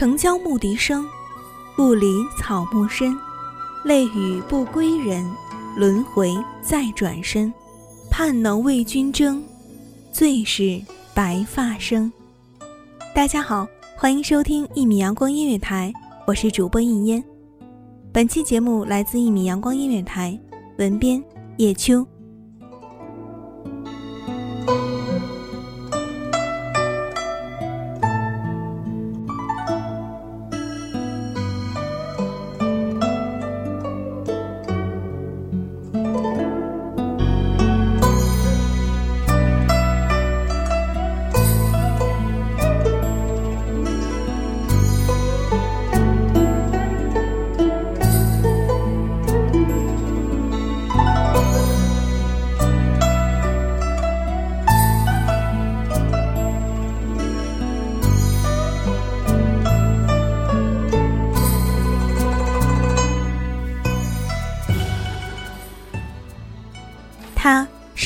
城郊牧笛声，故里草木深。泪雨不归人，轮回再转身。盼能为君争，最是白发生。大家好，欢迎收听一米阳光音乐台，我是主播应烟。本期节目来自一米阳光音乐台，文编叶秋。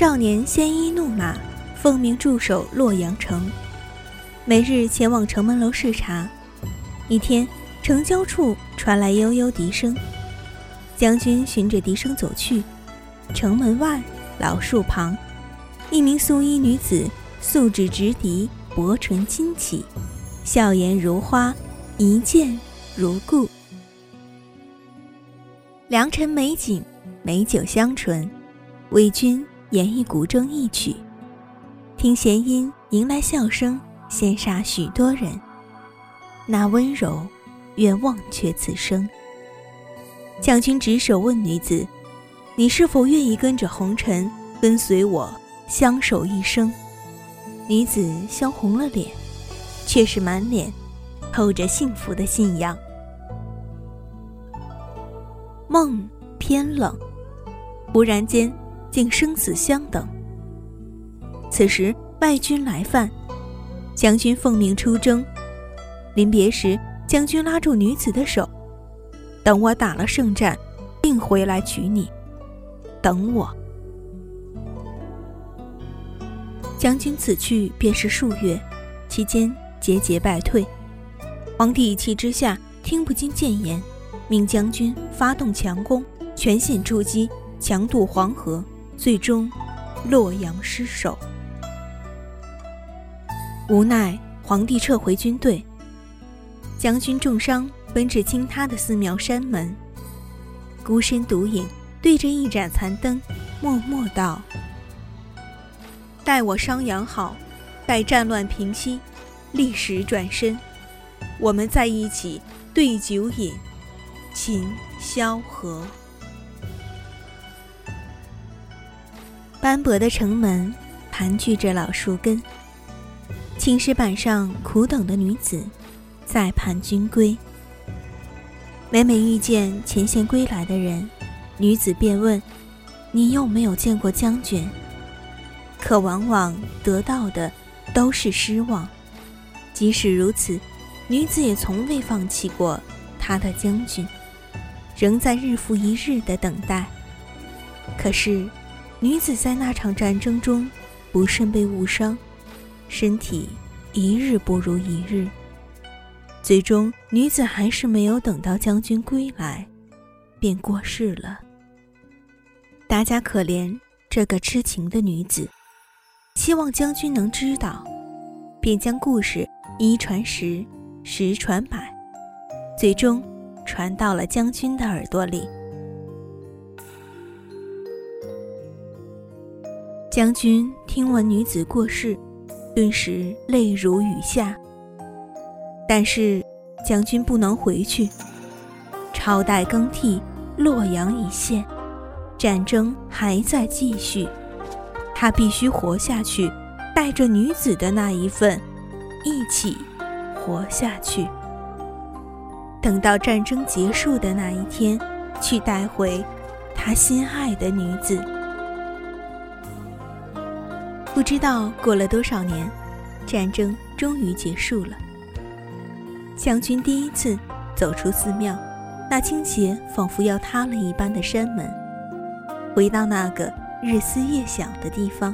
少年鲜衣怒马，奉命驻守洛阳城，每日前往城门楼视察。一天，城郊处传来悠悠笛声，将军循着笛声走去，城门外老树旁，一名素衣女子素指直笛，薄唇轻启，笑颜如花，一见如故。良辰美景，美酒香醇。为君演绎古筝一曲，听弦音迎来笑声，羡煞许多人。那温柔，愿忘却此生。将军执手问女子：“你是否愿意跟着红尘，跟随我相守一生？”女子羞红了脸，却是满脸透着幸福的信仰。梦偏冷，忽然间。竟生死相等。此时外军来犯，将军奉命出征。临别时，将军拉住女子的手：“等我打了胜战，定回来娶你。等我。”将军此去便是数月，期间节节败退。皇帝一气之下，听不进谏言，命将军发动强攻，全线出击，强渡黄河。最终，洛阳失守。无奈皇帝撤回军队，将军重伤，奔至倾塌的寺庙山门，孤身独影，对着一盏残灯，默默道：“待我伤养好，待战乱平息，立时转身，我们在一起对酒饮，琴萧何。”斑驳的城门盘踞着老树根，青石板上苦等的女子，在盼君归。每每遇见前线归来的人，女子便问：“你有没有见过将军？”可往往得到的都是失望。即使如此，女子也从未放弃过她的将军，仍在日复一日的等待。可是，女子在那场战争中不慎被误伤，身体一日不如一日。最终，女子还是没有等到将军归来，便过世了。大家可怜这个痴情的女子，希望将军能知道，便将故事一传十，十传百，最终传到了将军的耳朵里。将军听闻女子过世，顿时泪如雨下。但是，将军不能回去。朝代更替，洛阳已陷，战争还在继续。他必须活下去，带着女子的那一份，一起活下去。等到战争结束的那一天，去带回他心爱的女子。不知道过了多少年，战争终于结束了。将军第一次走出寺庙，那倾斜仿佛要塌了一般的山门，回到那个日思夜想的地方。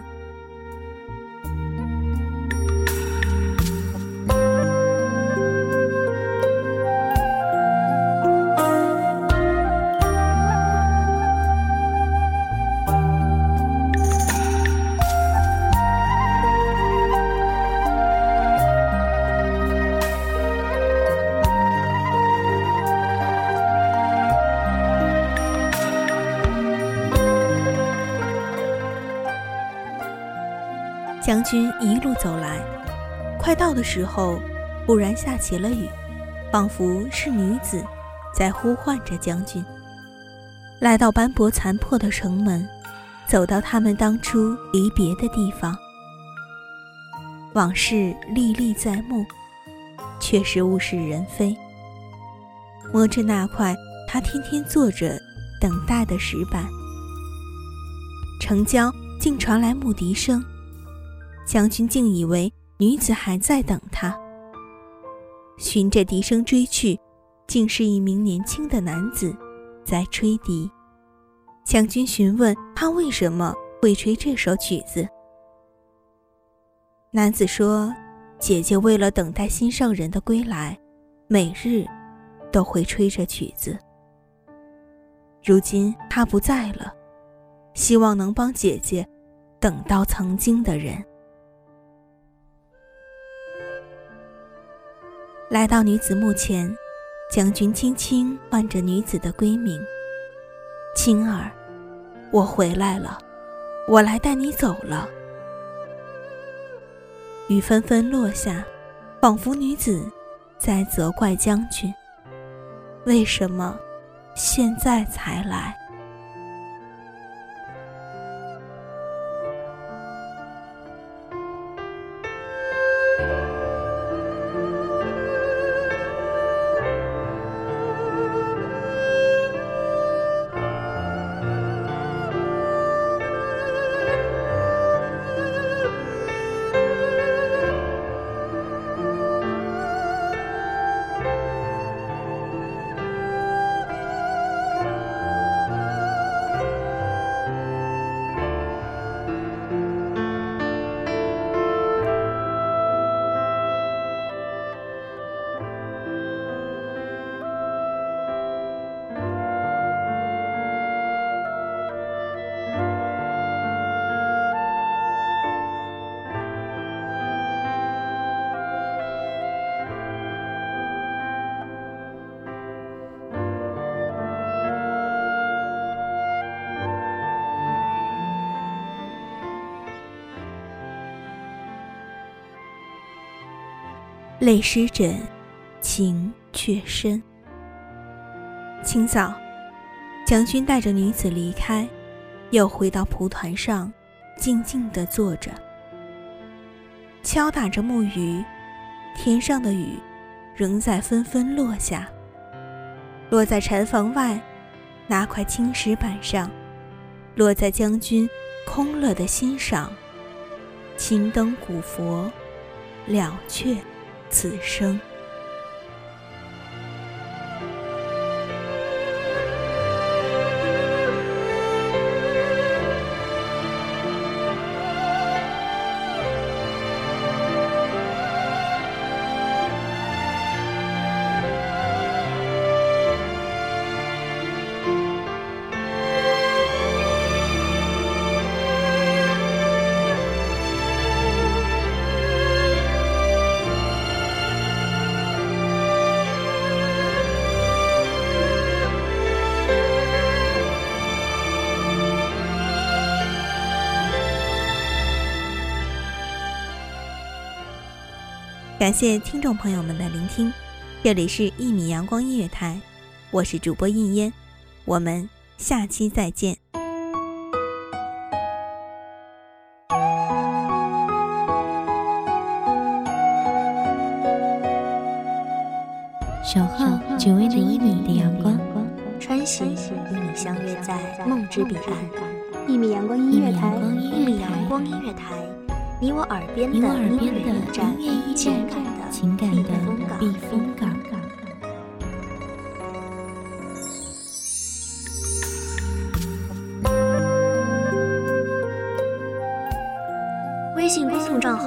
将军一路走来，快到的时候，忽然下起了雨，仿佛是女子在呼唤着将军。来到斑驳残破的城门，走到他们当初离别的地方，往事历历在目，却是物是人非。摸着那块他天天坐着等待的石板，城郊竟传来牧笛声。将军竟以为女子还在等他，循着笛声追去，竟是一名年轻的男子在吹笛。将军询问他为什么会吹这首曲子，男子说：“姐姐为了等待心上人的归来，每日都会吹着曲子。如今他不在了，希望能帮姐姐等到曾经的人。”来到女子墓前，将军轻轻唤着女子的闺名：“青儿，我回来了，我来带你走了。”雨纷纷落下，仿佛女子在责怪将军：“为什么现在才来？”泪湿枕，情却深。清早，将军带着女子离开，又回到蒲团上，静静地坐着，敲打着木鱼。天上的雨，仍在纷纷落下，落在禅房外那块青石板上，落在将军空了的心上。青灯古佛，了却此生。感谢听众朋友们的聆听，这里是《一米阳光音乐台》，我是主播应烟，我们下期再见。守候只为那一米的阳光，穿行与你相约在梦之彼岸。一米阳光音乐台，一米阳光音乐台。你我耳边的音乐驿站，